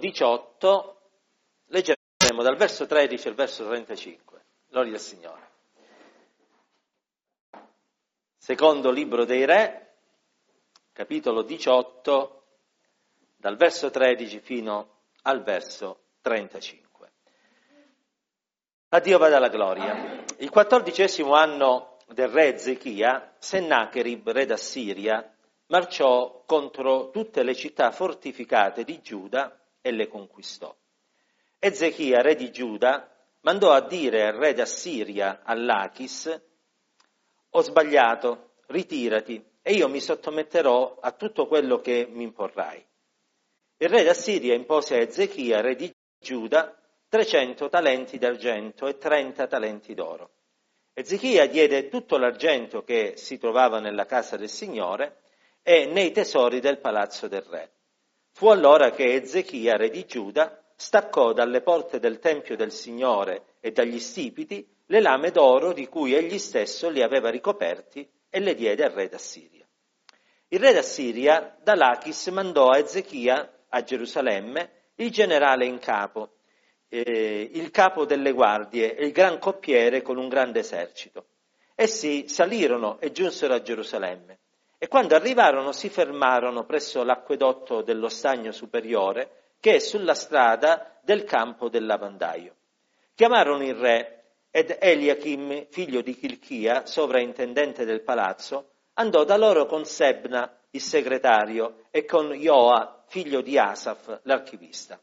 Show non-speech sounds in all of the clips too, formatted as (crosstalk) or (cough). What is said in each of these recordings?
18, leggeremo dal verso 13 al verso 35. Gloria al Signore. Secondo libro dei Re, capitolo 18, dal verso 13 fino al verso 35. A Dio vada la gloria. Il quattordicesimo anno del re Ezechia, Sennacherib, re d'Assiria, marciò contro tutte le città fortificate di Giuda e le conquistò. Ezechia, re di Giuda, mandò a dire al re d'Assiria, all'Achis, ho sbagliato, ritirati e io mi sottometterò a tutto quello che mi imporrai. Il re d'Assiria impose a Ezechia, re di Giuda, 300 talenti d'argento e 30 talenti d'oro. Ezechia diede tutto l'argento che si trovava nella casa del Signore e nei tesori del palazzo del re. Fu allora che Ezechia, re di Giuda, staccò dalle porte del Tempio del Signore e dagli stipiti le lame d'oro di cui egli stesso li aveva ricoperti e le diede al re d'Assiria. Il re d'Assiria da Lachis mandò a Ezechia a Gerusalemme il generale in capo, eh, il capo delle guardie e il gran coppiere con un grande esercito. Essi salirono e giunsero a Gerusalemme. E quando arrivarono si fermarono presso l'acquedotto dello stagno superiore, che è sulla strada del campo del lavandaio. Chiamarono il re ed Eliachim, figlio di Chilchia, sovraintendente del palazzo, andò da loro con Sebna, il segretario, e con Joa, figlio di Asaf, l'archivista.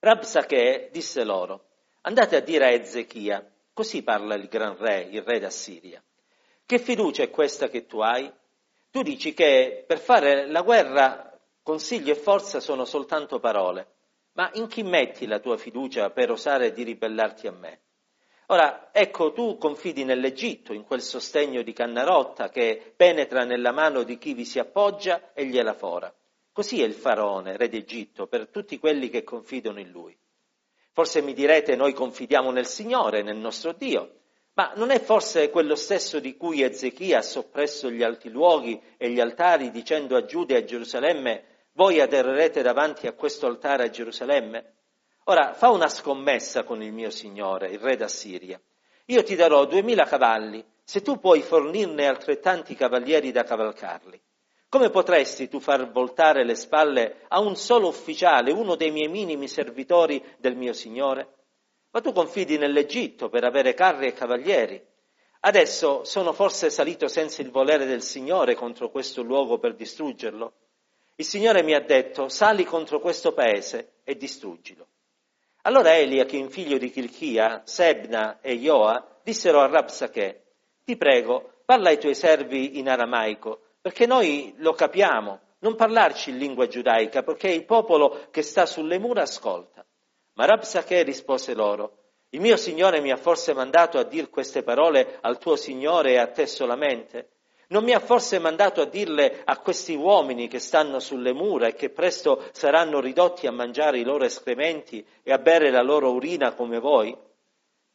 Rabsakeh disse loro, andate a dire a Ezechia, così parla il gran re, il re d'Assiria. Che fiducia è questa che tu hai? Tu dici che per fare la guerra consiglio e forza sono soltanto parole, ma in chi metti la tua fiducia per osare di ribellarti a me? Ora, ecco, tu confidi nell'Egitto, in quel sostegno di Cannarotta che penetra nella mano di chi vi si appoggia e gliela fora. Così è il faraone, re d'Egitto, per tutti quelli che confidano in lui. Forse mi direte, noi confidiamo nel Signore, nel nostro Dio, ma non è forse quello stesso di cui Ezechia ha soppresso gli alti luoghi e gli altari dicendo a Giuda e a Gerusalemme voi aderrerete davanti a questo altare a Gerusalemme? Ora fa una scommessa con il mio Signore, il re d'Assiria. Io ti darò duemila cavalli se tu puoi fornirne altrettanti cavalieri da cavalcarli. Come potresti tu far voltare le spalle a un solo ufficiale, uno dei miei minimi servitori del mio Signore? Ma tu confidi nell'Egitto per avere carri e cavalieri. Adesso sono forse salito senza il volere del Signore contro questo luogo per distruggerlo? Il Signore mi ha detto, sali contro questo paese e distruggilo. Allora Eliachim, figlio di Chilchia, Sebna e Joa, dissero a Rabsakeh, ti prego, parla ai tuoi servi in aramaico, perché noi lo capiamo, non parlarci in lingua giudaica, perché il popolo che sta sulle mura ascolta. Ma Rabsakeh rispose loro, il mio Signore mi ha forse mandato a dir queste parole al tuo Signore e a te solamente? Non mi ha forse mandato a dirle a questi uomini che stanno sulle mura e che presto saranno ridotti a mangiare i loro escrementi e a bere la loro urina come voi?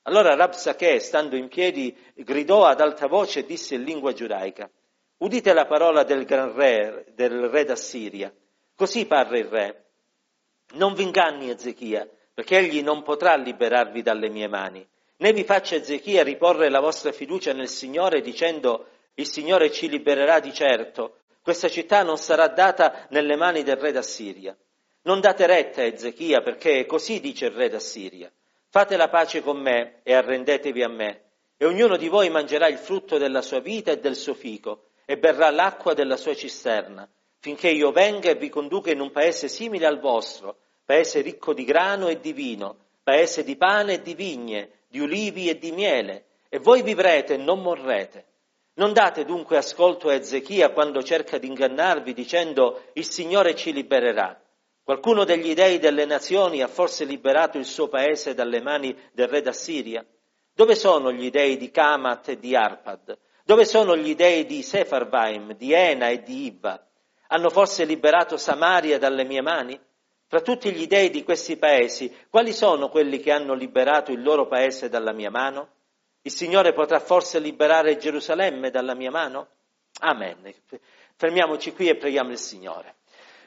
Allora Rabsakeh, stando in piedi, gridò ad alta voce e disse in lingua giudaica, udite la parola del gran re, del re d'Assiria. Così parla il re. Non vi inganni, Ezechia, perché egli non potrà liberarvi dalle mie mani. Né vi faccia Ezechia riporre la vostra fiducia nel Signore dicendo il Signore ci libererà di certo, questa città non sarà data nelle mani del re d'Assiria. Non date retta a Ezechia perché così dice il re d'Assiria. Fate la pace con me e arrendetevi a me, e ognuno di voi mangerà il frutto della sua vita e del suo fico, e berrà l'acqua della sua cisterna, finché io venga e vi conduca in un paese simile al vostro, paese ricco di grano e di vino, paese di pane e di vigne, di ulivi e di miele, e voi vivrete e non morrete. Non date dunque ascolto a Ezechia quando cerca di ingannarvi dicendo il Signore ci libererà. Qualcuno degli dei delle nazioni ha forse liberato il suo paese dalle mani del re d'Assiria? Dove sono gli dei di Kamat e di Arpad? Dove sono gli dei di Sefarvaim, di Ena e di Ibba? Hanno forse liberato Samaria dalle mie mani? Fra tutti gli dei di questi paesi, quali sono quelli che hanno liberato il loro paese dalla mia mano? Il Signore potrà forse liberare Gerusalemme dalla mia mano? Amen. Fermiamoci qui e preghiamo il Signore.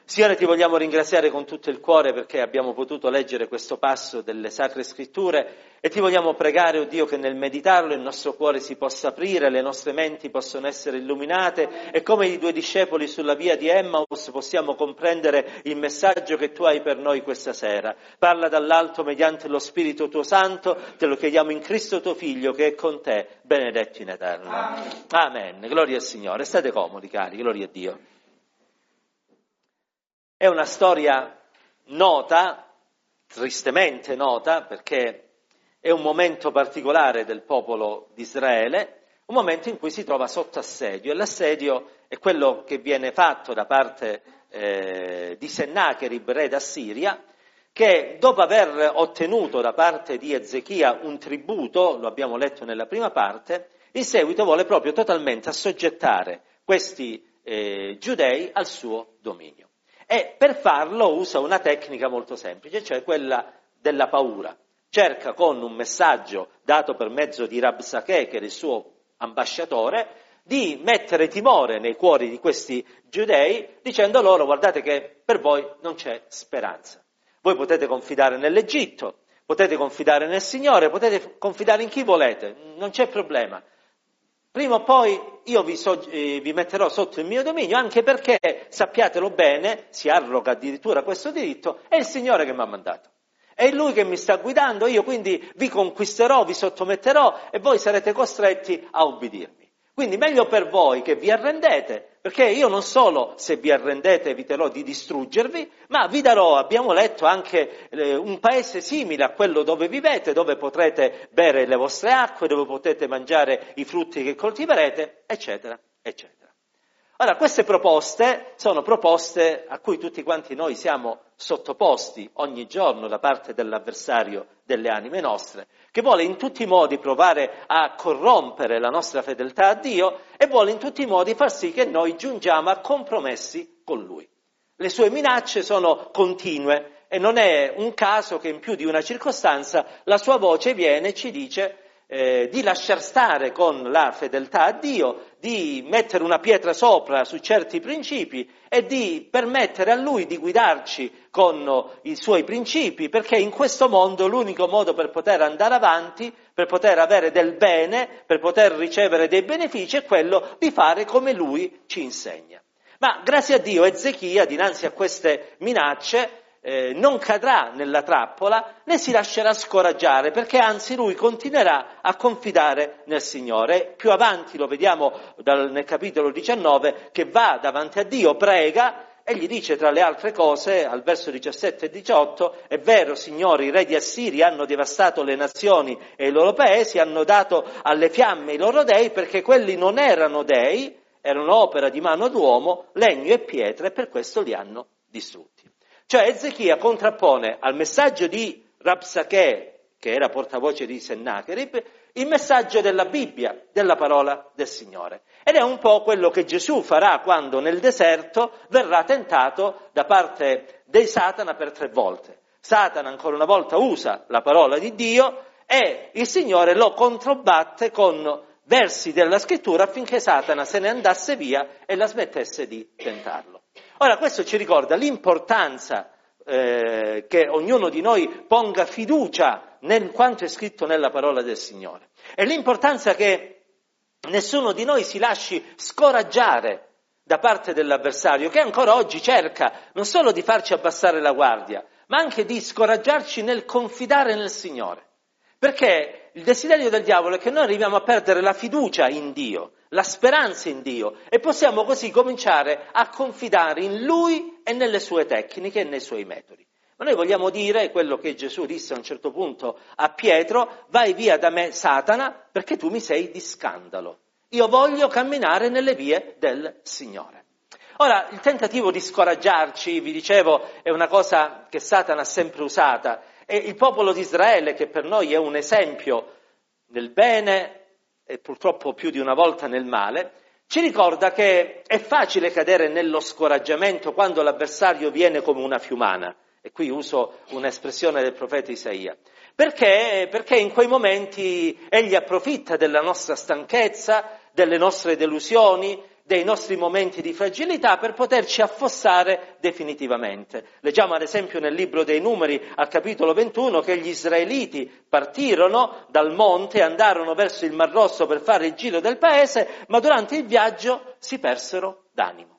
Signore, ti vogliamo ringraziare con tutto il cuore perché abbiamo potuto leggere questo passo delle Sacre Scritture e ti vogliamo pregare, oh Dio, che nel meditarlo il nostro cuore si possa aprire, le nostre menti possono essere illuminate e come i due discepoli sulla via di Emmaus possiamo comprendere il messaggio che tu hai per noi questa sera. Parla dall'alto mediante lo Spirito tuo Santo, te lo chiediamo in Cristo tuo Figlio che è con te, benedetto in eterno. Amen. Amen. Gloria al Signore. State comodi, cari, gloria a Dio. È una storia nota, tristemente nota, perché è un momento particolare del popolo di Israele, un momento in cui si trova sotto assedio e l'assedio è quello che viene fatto da parte eh, di Sennacherib, re d'Assiria, che dopo aver ottenuto da parte di Ezechia un tributo, lo abbiamo letto nella prima parte, in seguito vuole proprio totalmente assoggettare questi eh, giudei al suo dominio e per farlo usa una tecnica molto semplice, cioè quella della paura. Cerca con un messaggio dato per mezzo di Rabsakeh, che era il suo ambasciatore, di mettere timore nei cuori di questi giudei dicendo loro guardate che per voi non c'è speranza. Voi potete confidare nell'Egitto, potete confidare nel Signore, potete confidare in chi volete, non c'è problema. Prima o poi io vi, so, eh, vi, metterò sotto il mio dominio, anche perché, sappiatelo bene, si arroga addirittura questo diritto, è il Signore che mi ha mandato. È Lui che mi sta guidando, io quindi vi conquisterò, vi sottometterò e voi sarete costretti a ubbidirmi. Quindi meglio per voi che vi arrendete, perché io non solo se vi arrendete eviterò di distruggervi, ma vi darò, abbiamo letto, anche eh, un paese simile a quello dove vivete, dove potrete bere le vostre acque, dove potete mangiare i frutti che coltiverete, eccetera, eccetera. Ora, queste proposte sono proposte a cui tutti quanti noi siamo sottoposti ogni giorno da parte dell'avversario delle anime nostre, che vuole in tutti i modi provare a corrompere la nostra fedeltà a Dio e vuole in tutti i modi far sì che noi giungiamo a compromessi con Lui. Le sue minacce sono continue e non è un caso che in più di una circostanza la sua voce viene e ci dice eh, di lasciar stare con la fedeltà a Dio, di mettere una pietra sopra su certi principi e di permettere a Lui di guidarci con i suoi principi, perché in questo mondo l'unico modo per poter andare avanti, per poter avere del bene, per poter ricevere dei benefici è quello di fare come Lui ci insegna. Ma grazie a Dio Ezechia, dinanzi a queste minacce, eh, non cadrà nella trappola né si lascerà scoraggiare perché anzi lui continuerà a confidare nel Signore. Più avanti lo vediamo dal, nel capitolo 19 che va davanti a Dio, prega e gli dice tra le altre cose al verso 17 e 18 è vero signori i re di Assiria hanno devastato le nazioni e i loro paesi hanno dato alle fiamme i loro dei perché quelli non erano dei erano opera di mano d'uomo legno e pietre e per questo li hanno distrutti cioè Ezechia contrappone al messaggio di Rabsakeh, che era portavoce di Sennacherib, il messaggio della Bibbia, della parola del Signore. Ed è un po' quello che Gesù farà quando nel deserto verrà tentato da parte dei Satana per tre volte. Satana ancora una volta usa la parola di Dio e il Signore lo controbatte con versi della scrittura affinché Satana se ne andasse via e la smettesse di tentarlo. Ora questo ci ricorda l'importanza eh, che ognuno di noi ponga fiducia in quanto è scritto nella parola del Signore e l'importanza che nessuno di noi si lasci scoraggiare da parte dell'avversario che ancora oggi cerca non solo di farci abbassare la guardia, ma anche di scoraggiarci nel confidare nel Signore. Perché il desiderio del diavolo è che noi arriviamo a perdere la fiducia in Dio, la speranza in Dio e possiamo così cominciare a confidare in Lui e nelle sue tecniche e nei suoi metodi. Ma noi vogliamo dire quello che Gesù disse a un certo punto a Pietro, vai via da me Satana perché tu mi sei di scandalo. Io voglio camminare nelle vie del Signore. Ora, il tentativo di scoraggiarci, vi dicevo, è una cosa che Satana ha sempre usata e il popolo di Israele, che per noi è un esempio nel bene e purtroppo più di una volta nel male, ci ricorda che è facile cadere nello scoraggiamento quando l'avversario viene come una fiumana. E qui uso un'espressione del profeta Isaia. Perché? Perché in quei momenti egli approfitta della nostra stanchezza, delle nostre delusioni dei nostri momenti di fragilità per poterci affossare definitivamente. Leggiamo ad esempio nel libro dei numeri al capitolo 21 che gli israeliti partirono dal monte e andarono verso il Mar Rosso per fare il giro del paese, ma durante il viaggio si persero d'animo.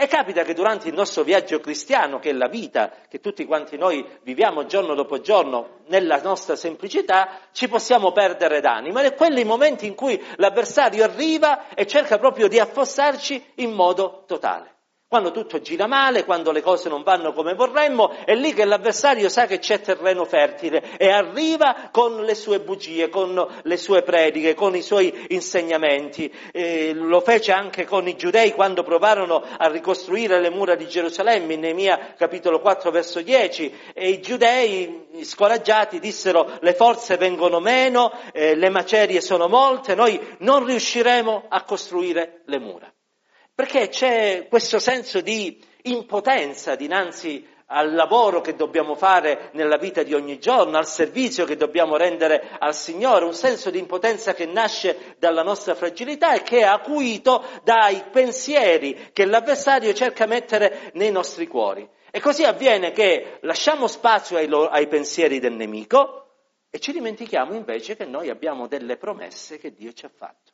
E capita che durante il nostro viaggio cristiano, che è la vita che tutti quanti noi viviamo giorno dopo giorno nella nostra semplicità, ci possiamo perdere d'animo. Ed è quelli i momenti in cui l'avversario arriva e cerca proprio di affossarci in modo totale. Quando tutto gira male, quando le cose non vanno come vorremmo, è lì che l'avversario sa che c'è terreno fertile e arriva con le sue bugie, con le sue prediche, con i suoi insegnamenti. E lo fece anche con i giudei quando provarono a ricostruire le mura di Gerusalemme, in Neemia capitolo 4 verso 10, e i giudei scoraggiati dissero le forze vengono meno, eh, le macerie sono molte, noi non riusciremo a costruire le mura perché c'è questo senso di impotenza dinanzi al lavoro che dobbiamo fare nella vita di ogni giorno, al servizio che dobbiamo rendere al Signore, un senso di impotenza che nasce dalla nostra fragilità e che è acuito dai pensieri che l'avversario cerca di mettere nei nostri cuori. E così avviene che lasciamo spazio ai, lo- ai pensieri del nemico e ci dimentichiamo invece che noi abbiamo delle promesse che Dio ci ha fatto.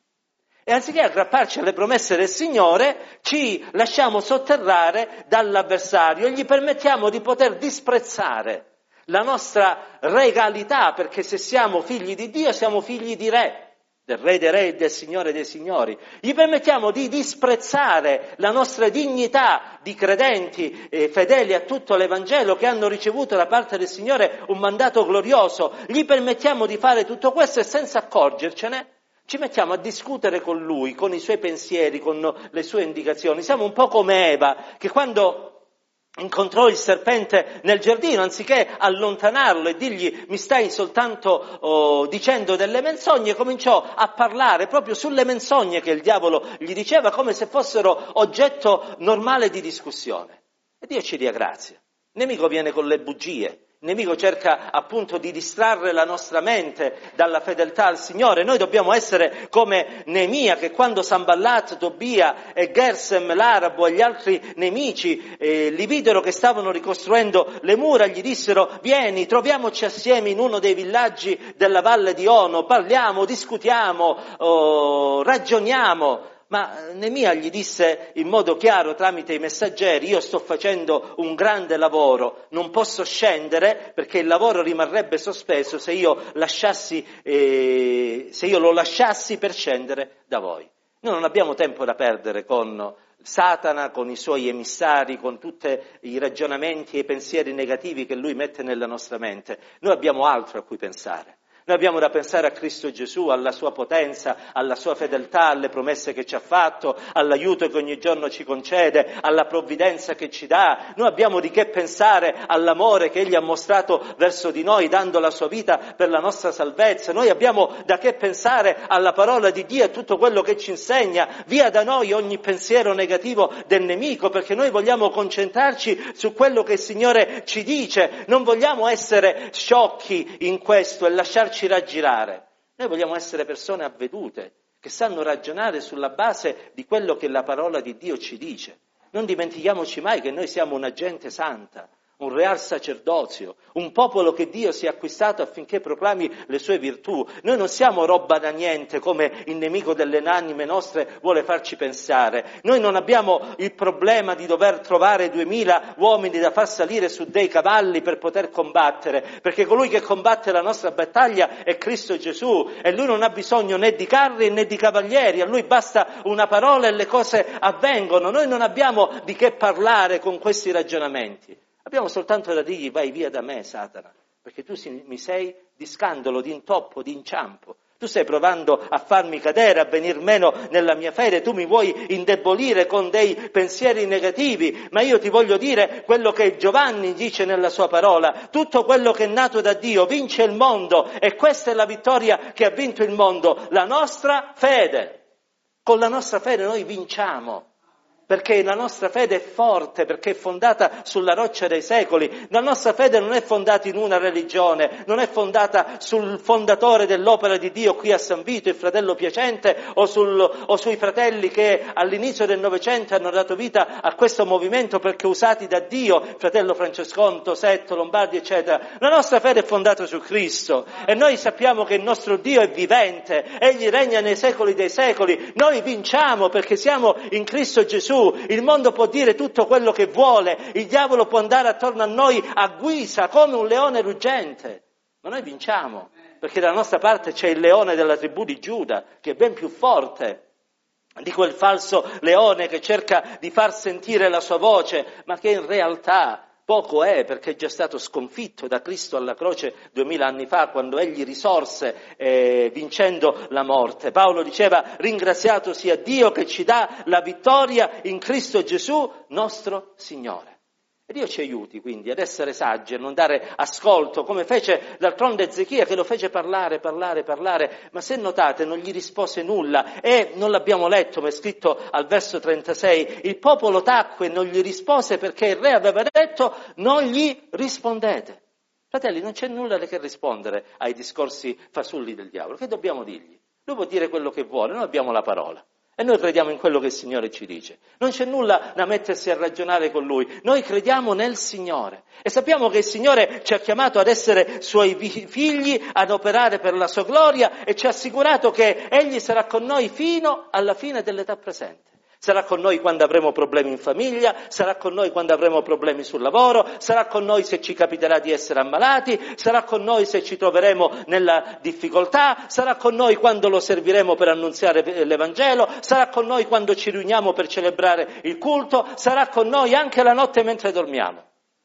E anziché aggrapparci alle promesse del Signore, ci lasciamo sotterrare dall'avversario e gli permettiamo di poter disprezzare la nostra regalità, perché se siamo figli di Dio siamo figli di Re, del Re dei Re e del Signore dei Signori. Gli permettiamo di disprezzare la nostra dignità di credenti eh, fedeli a tutto l'Evangelo che hanno ricevuto da parte del Signore un mandato glorioso. Gli permettiamo di fare tutto questo e senza accorgercene ci mettiamo a discutere con lui, con i suoi pensieri, con le sue indicazioni. Siamo un po' come Eva, che quando incontrò il serpente nel giardino, anziché allontanarlo e dirgli mi stai soltanto oh, dicendo delle menzogne, cominciò a parlare proprio sulle menzogne che il diavolo gli diceva come se fossero oggetto normale di discussione. E Dio ci dia grazia. Il nemico viene con le bugie, il nemico cerca appunto di distrarre la nostra mente dalla fedeltà al Signore. Noi dobbiamo essere come Nemia che quando Samballat, Tobia e Gersem, l'arabo e gli altri nemici eh, li videro che stavano ricostruendo le mura, gli dissero vieni, troviamoci assieme in uno dei villaggi della valle di Ono, parliamo, discutiamo, oh, ragioniamo. Ma Nemia gli disse in modo chiaro tramite i messaggeri, io sto facendo un grande lavoro, non posso scendere perché il lavoro rimarrebbe sospeso se io, lasciassi, eh, se io lo lasciassi per scendere da voi. Noi non abbiamo tempo da perdere con Satana, con i suoi emissari, con tutti i ragionamenti e i pensieri negativi che lui mette nella nostra mente. Noi abbiamo altro a cui pensare. Noi abbiamo da pensare a Cristo Gesù, alla sua potenza, alla sua fedeltà, alle promesse che ci ha fatto, all'aiuto che ogni giorno ci concede, alla provvidenza che ci dà. Noi abbiamo di che pensare all'amore che Egli ha mostrato verso di noi, dando la sua vita per la nostra salvezza. Noi abbiamo da che pensare alla parola di Dio e tutto quello che ci insegna. Via da noi ogni pensiero negativo del nemico, perché noi vogliamo concentrarci su quello che il Signore ci dice. Non vogliamo essere sciocchi in questo e lasciarci farci raggirare. Noi vogliamo essere persone avvedute, che sanno ragionare sulla base di quello che la parola di Dio ci dice. Non dimentichiamoci mai che noi siamo una gente santa, un real sacerdozio, un popolo che Dio si è acquistato affinché proclami le sue virtù. Noi non siamo roba da niente come il nemico delle anime nostre vuole farci pensare. Noi non abbiamo il problema di dover trovare duemila uomini da far salire su dei cavalli per poter combattere, perché colui che combatte la nostra battaglia è Cristo Gesù e lui non ha bisogno né di carri né di cavalieri, a lui basta una parola e le cose avvengono. Noi non abbiamo di che parlare con questi ragionamenti. Abbiamo soltanto da dirgli vai via da me, Satana, perché tu mi sei di scandalo, di intoppo, di inciampo. Tu stai provando a farmi cadere, a venir meno nella mia fede, tu mi vuoi indebolire con dei pensieri negativi, ma io ti voglio dire quello che Giovanni dice nella sua parola, tutto quello che è nato da Dio vince il mondo e questa è la vittoria che ha vinto il mondo, la nostra fede. Con la nostra fede noi vinciamo. Perché la nostra fede è forte, perché è fondata sulla roccia dei secoli. La nostra fede non è fondata in una religione, non è fondata sul fondatore dell'opera di Dio qui a San Vito, il fratello Piacente, o, sul, o sui fratelli che all'inizio del Novecento hanno dato vita a questo movimento perché usati da Dio, fratello Francesconto, Setto, Lombardi, eccetera. La nostra fede è fondata su Cristo e noi sappiamo che il nostro Dio è vivente, Egli regna nei secoli dei secoli. Noi vinciamo perché siamo in Cristo Gesù Gesù, il mondo può dire tutto quello che vuole, il diavolo può andare attorno a noi a guisa come un leone ruggente, ma noi vinciamo, perché dalla nostra parte c'è il leone della tribù di Giuda, che è ben più forte di quel falso leone che cerca di far sentire la sua voce, ma che in realtà Poco è perché è già stato sconfitto da Cristo alla croce duemila anni fa quando egli risorse eh, vincendo la morte. Paolo diceva ringraziato sia Dio che ci dà la vittoria in Cristo Gesù nostro Signore. E Dio ci aiuti quindi ad essere saggi, a non dare ascolto, come fece d'altronde Ezechia che lo fece parlare, parlare, parlare, ma se notate non gli rispose nulla e non l'abbiamo letto, ma è scritto al verso 36, il popolo tacque e non gli rispose perché il re aveva detto non gli rispondete. Fratelli, non c'è nulla che rispondere ai discorsi fasulli del diavolo, che dobbiamo dirgli? Lui può dire quello che vuole, noi abbiamo la parola. E noi crediamo in quello che il Signore ci dice. Non c'è nulla da mettersi a ragionare con Lui. Noi crediamo nel Signore. E sappiamo che il Signore ci ha chiamato ad essere Suoi figli, ad operare per la Sua gloria e ci ha assicurato che Egli sarà con noi fino alla fine dell'età presente. Sarà con noi quando avremo problemi in famiglia, sarà con noi quando avremo problemi sul lavoro, sarà con noi se ci capiterà di essere ammalati, sarà con noi se ci troveremo nella difficoltà, sarà con noi quando lo serviremo per annunziare l'Evangelo, sarà con noi quando ci riuniamo per celebrare il culto, sarà con noi anche la notte mentre dormiamo.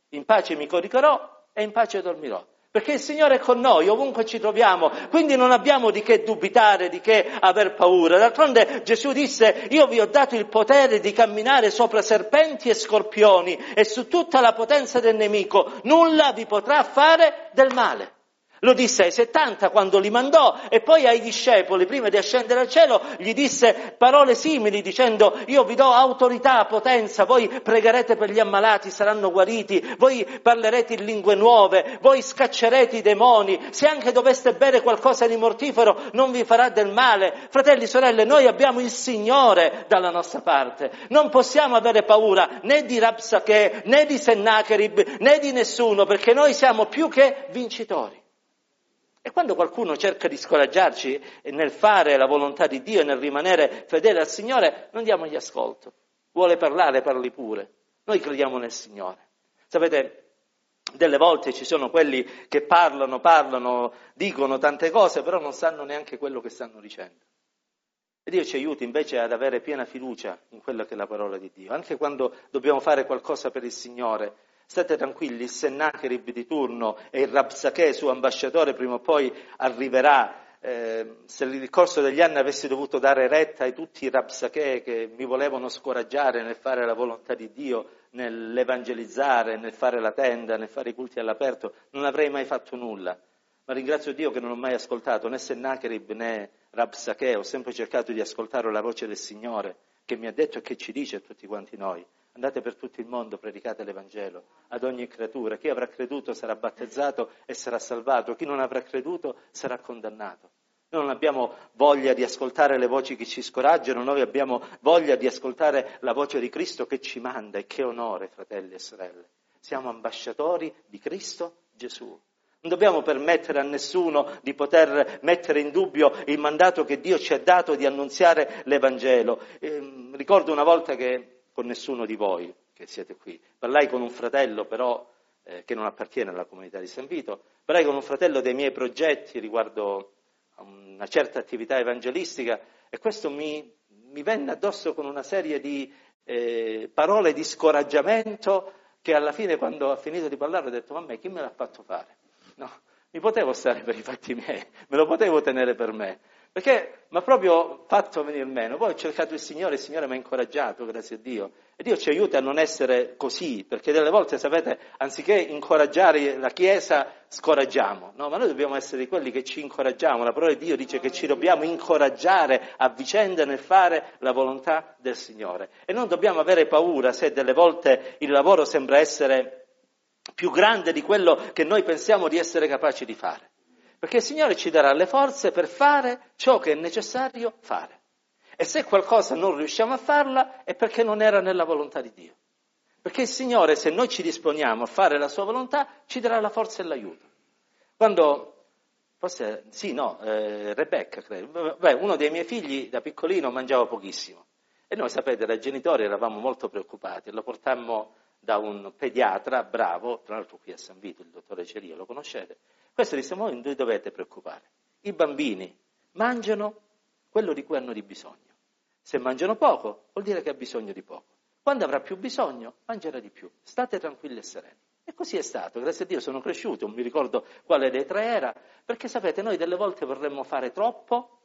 In pace mi coricherò e in pace dormirò. Perché il Signore è con noi ovunque ci troviamo, quindi non abbiamo di che dubitare, di che aver paura. D'altronde Gesù disse, io vi ho dato il potere di camminare sopra serpenti e scorpioni e su tutta la potenza del nemico, nulla vi potrà fare del male. Lo disse ai 70 quando li mandò e poi ai discepoli, prima di ascendere al cielo, gli disse parole simili dicendo io vi do autorità, potenza, voi pregherete per gli ammalati, saranno guariti, voi parlerete in lingue nuove, voi scaccerete i demoni, se anche doveste bere qualcosa di mortifero non vi farà del male. Fratelli, sorelle, noi abbiamo il Signore dalla nostra parte, non possiamo avere paura né di Rapsakeh, né di Sennacherib, né di nessuno, perché noi siamo più che vincitori. E quando qualcuno cerca di scoraggiarci nel fare la volontà di Dio e nel rimanere fedele al Signore, non diamogli ascolto. Vuole parlare, parli pure. Noi crediamo nel Signore. Sapete, delle volte ci sono quelli che parlano, parlano, dicono tante cose, però non sanno neanche quello che stanno dicendo. E Dio ci aiuti invece ad avere piena fiducia in quella che è la parola di Dio. Anche quando dobbiamo fare qualcosa per il Signore, State tranquilli, il Sennacherib di turno e il Rabsakeh, suo ambasciatore, prima o poi arriverà. Eh, se nel corso degli anni avessi dovuto dare retta ai tutti i Rabsakeh che mi volevano scoraggiare nel fare la volontà di Dio, nell'evangelizzare, nel fare la tenda, nel fare i culti all'aperto, non avrei mai fatto nulla. Ma ringrazio Dio che non ho mai ascoltato né Sennacherib né Rabsakeh, ho sempre cercato di ascoltare la voce del Signore che mi ha detto e che ci dice a tutti quanti noi. Andate per tutto il mondo, predicate l'Evangelo ad ogni creatura. Chi avrà creduto sarà battezzato e sarà salvato, chi non avrà creduto sarà condannato. Noi non abbiamo voglia di ascoltare le voci che ci scoraggiano, noi abbiamo voglia di ascoltare la voce di Cristo che ci manda e che onore, fratelli e sorelle. Siamo ambasciatori di Cristo Gesù. Non dobbiamo permettere a nessuno di poter mettere in dubbio il mandato che Dio ci ha dato di annunziare l'Evangelo. Eh, ricordo una volta che con nessuno di voi che siete qui. Parlai con un fratello però eh, che non appartiene alla comunità di San Vito, parlai con un fratello dei miei progetti riguardo a una certa attività evangelistica e questo mi, mi venne addosso con una serie di eh, parole di scoraggiamento che alla fine quando ha finito di parlare ho detto ma a me chi me l'ha fatto fare? No, mi potevo stare per i fatti miei, me lo potevo tenere per me. Perché mi ha proprio fatto venire meno. Poi ho cercato il Signore, il Signore mi ha incoraggiato, grazie a Dio. E Dio ci aiuta a non essere così, perché delle volte, sapete, anziché incoraggiare la Chiesa, scoraggiamo. No, ma noi dobbiamo essere quelli che ci incoraggiamo. La parola di Dio dice che ci dobbiamo incoraggiare a vicenda nel fare la volontà del Signore. E non dobbiamo avere paura se delle volte il lavoro sembra essere più grande di quello che noi pensiamo di essere capaci di fare. Perché il Signore ci darà le forze per fare ciò che è necessario fare. E se qualcosa non riusciamo a farla è perché non era nella volontà di Dio. Perché il Signore, se noi ci disponiamo a fare la sua volontà, ci darà la forza e l'aiuto. Quando, forse, sì, no, eh, Rebecca, credo, beh, uno dei miei figli da piccolino mangiava pochissimo. E noi, sapete, da genitori eravamo molto preoccupati. Lo portammo da un pediatra bravo, tra l'altro qui a San Vito, il dottore Ceria, lo conoscete. Questo disse, voi non dovete preoccupare. I bambini mangiano quello di cui hanno di bisogno. Se mangiano poco, vuol dire che ha bisogno di poco. Quando avrà più bisogno, mangerà di più. State tranquilli e sereni. E così è stato, grazie a Dio sono cresciuto, non mi ricordo quale dei tre era, perché sapete, noi delle volte vorremmo fare troppo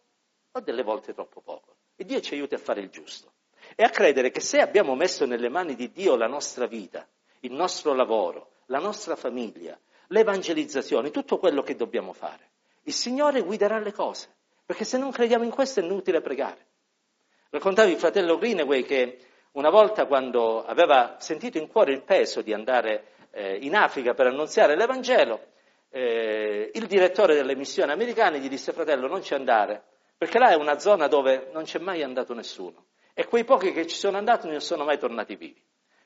o delle volte troppo poco. E Dio ci aiuta a fare il giusto. E a credere che se abbiamo messo nelle mani di Dio la nostra vita, il nostro lavoro, la nostra famiglia, l'evangelizzazione, tutto quello che dobbiamo fare, il Signore guiderà le cose. Perché se non crediamo in questo è inutile pregare. Raccontava il fratello Greenaway che una volta quando aveva sentito in cuore il peso di andare eh, in Africa per annunziare l'Evangelo, eh, il direttore delle missioni americane gli disse fratello non ci andare, perché là è una zona dove non c'è mai andato nessuno e quei pochi che ci sono andati non sono mai tornati vivi.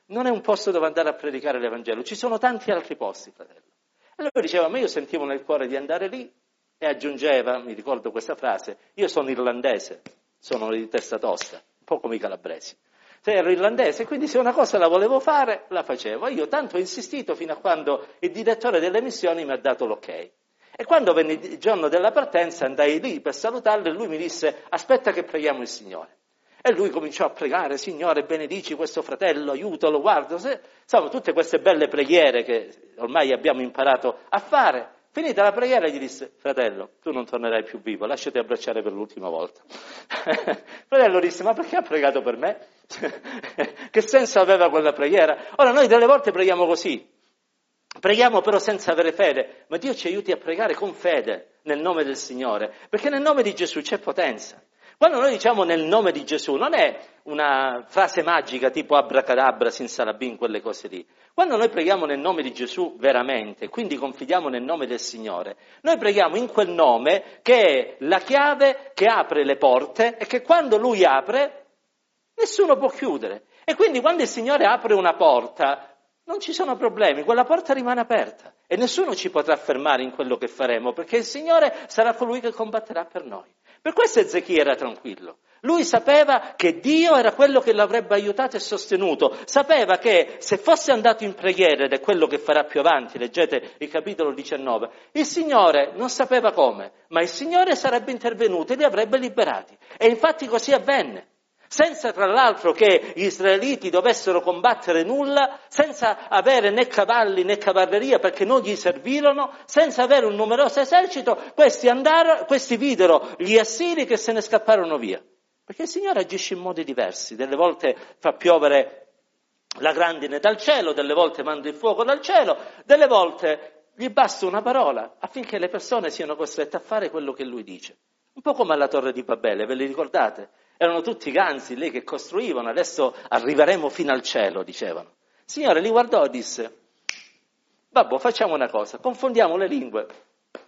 Non è un posto dove andare a predicare l'Evangelo, ci sono tanti altri posti, fratello. E lui diceva, ma io sentivo nel cuore di andare lì e aggiungeva, mi ricordo questa frase, io sono irlandese, sono di testa tosta, un po' come i calabresi. Se ero irlandese, quindi se una cosa la volevo fare, la facevo. Io tanto ho insistito fino a quando il direttore delle missioni mi ha dato l'ok. E quando venne il giorno della partenza andai lì per salutarlo e lui mi disse aspetta che preghiamo il Signore. E lui cominciò a pregare, Signore benedici questo fratello, aiutalo, guarda, insomma tutte queste belle preghiere che ormai abbiamo imparato a fare. Finita la preghiera gli disse, fratello, tu non tornerai più vivo, lasciati abbracciare per l'ultima volta. (laughs) fratello disse, ma perché ha pregato per me? (laughs) che senso aveva quella preghiera? Ora noi delle volte preghiamo così, preghiamo però senza avere fede, ma Dio ci aiuti a pregare con fede nel nome del Signore, perché nel nome di Gesù c'è potenza. Quando noi diciamo nel nome di Gesù, non è una frase magica tipo abracadabra, sinsalabim, quelle cose lì. Quando noi preghiamo nel nome di Gesù veramente, quindi confidiamo nel nome del Signore, noi preghiamo in quel nome che è la chiave che apre le porte e che quando Lui apre, nessuno può chiudere. E quindi quando il Signore apre una porta, non ci sono problemi, quella porta rimane aperta e nessuno ci potrà fermare in quello che faremo, perché il Signore sarà colui che combatterà per noi. Per questo Ezechia era tranquillo. Lui sapeva che Dio era quello che l'avrebbe aiutato e sostenuto, sapeva che se fosse andato in preghiera, ed è quello che farà più avanti, leggete il capitolo 19, il Signore non sapeva come, ma il Signore sarebbe intervenuto e li avrebbe liberati. E infatti così avvenne senza tra l'altro che gli israeliti dovessero combattere nulla, senza avere né cavalli né cavalleria perché non gli servirono, senza avere un numeroso esercito, questi, andarono, questi videro gli assiri che se ne scapparono via. Perché il Signore agisce in modi diversi, delle volte fa piovere la grandine dal cielo, delle volte manda il fuoco dal cielo, delle volte gli basta una parola affinché le persone siano costrette a fare quello che lui dice. Un po' come alla torre di Babele, ve li ricordate? Erano tutti ganzi lì che costruivano, adesso arriveremo fino al cielo, dicevano. Il Signore li guardò e disse, babbo, facciamo una cosa, confondiamo le lingue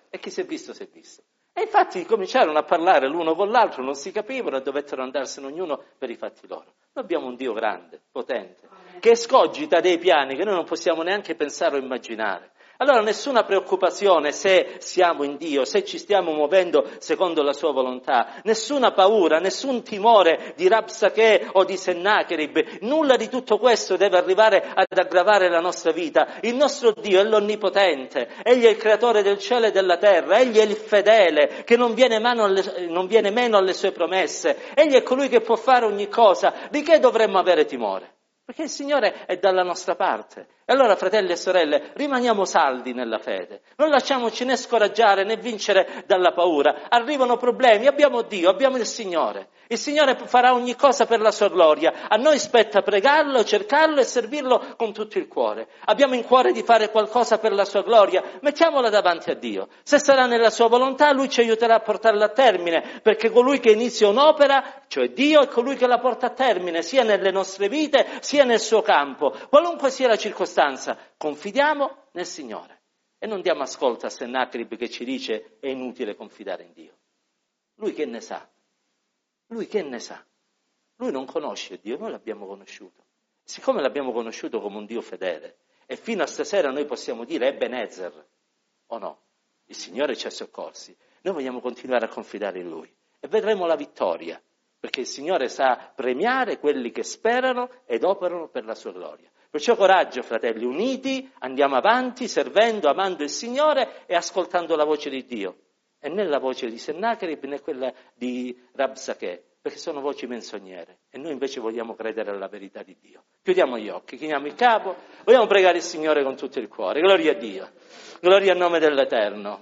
e chi si è visto si è visto. E infatti cominciarono a parlare l'uno con l'altro, non si capivano e dovettero andarsene ognuno per i fatti loro. Noi abbiamo un Dio grande, potente, che scogita dei piani che noi non possiamo neanche pensare o immaginare. Allora nessuna preoccupazione se siamo in Dio, se ci stiamo muovendo secondo la sua volontà, nessuna paura, nessun timore di Rabsakeh o di Sennacherib, nulla di tutto questo deve arrivare ad aggravare la nostra vita. Il nostro Dio è l'Onnipotente, Egli è il creatore del cielo e della terra, Egli è il fedele che non viene, alle, non viene meno alle sue promesse, Egli è colui che può fare ogni cosa, di che dovremmo avere timore? Perché il Signore è dalla nostra parte. E allora, fratelli e sorelle, rimaniamo saldi nella fede. Non lasciamoci né scoraggiare né vincere dalla paura. Arrivano problemi, abbiamo Dio, abbiamo il Signore. Il Signore farà ogni cosa per la sua gloria. A noi spetta pregarlo, cercarlo e servirlo con tutto il cuore. Abbiamo in cuore di fare qualcosa per la sua gloria, mettiamola davanti a Dio. Se sarà nella sua volontà, Lui ci aiuterà a portarla a termine, perché colui che inizia un'opera, cioè Dio, è colui che la porta a termine, sia nelle nostre vite, sia nel suo campo. Qualunque sia la circostanza, circostanza, confidiamo nel Signore e non diamo ascolto a Sennacherib che ci dice è inutile confidare in Dio. Lui che ne sa? Lui che ne sa? Lui non conosce Dio, noi l'abbiamo conosciuto. Siccome l'abbiamo conosciuto come un Dio fedele, e fino a stasera noi possiamo dire Ebenezer, o no? Il Signore ci ha soccorsi. Noi vogliamo continuare a confidare in Lui e vedremo la vittoria, perché il Signore sa premiare quelli che sperano ed operano per la sua gloria. Perciò coraggio, fratelli, uniti, andiamo avanti, servendo, amando il Signore e ascoltando la voce di Dio. E né la voce di Sennacherib né quella di Rabsakeh, perché sono voci menzognere. E noi invece vogliamo credere alla verità di Dio. Chiudiamo gli occhi, chiniamo il capo, vogliamo pregare il Signore con tutto il cuore. Gloria a Dio. Gloria al nome dell'Eterno.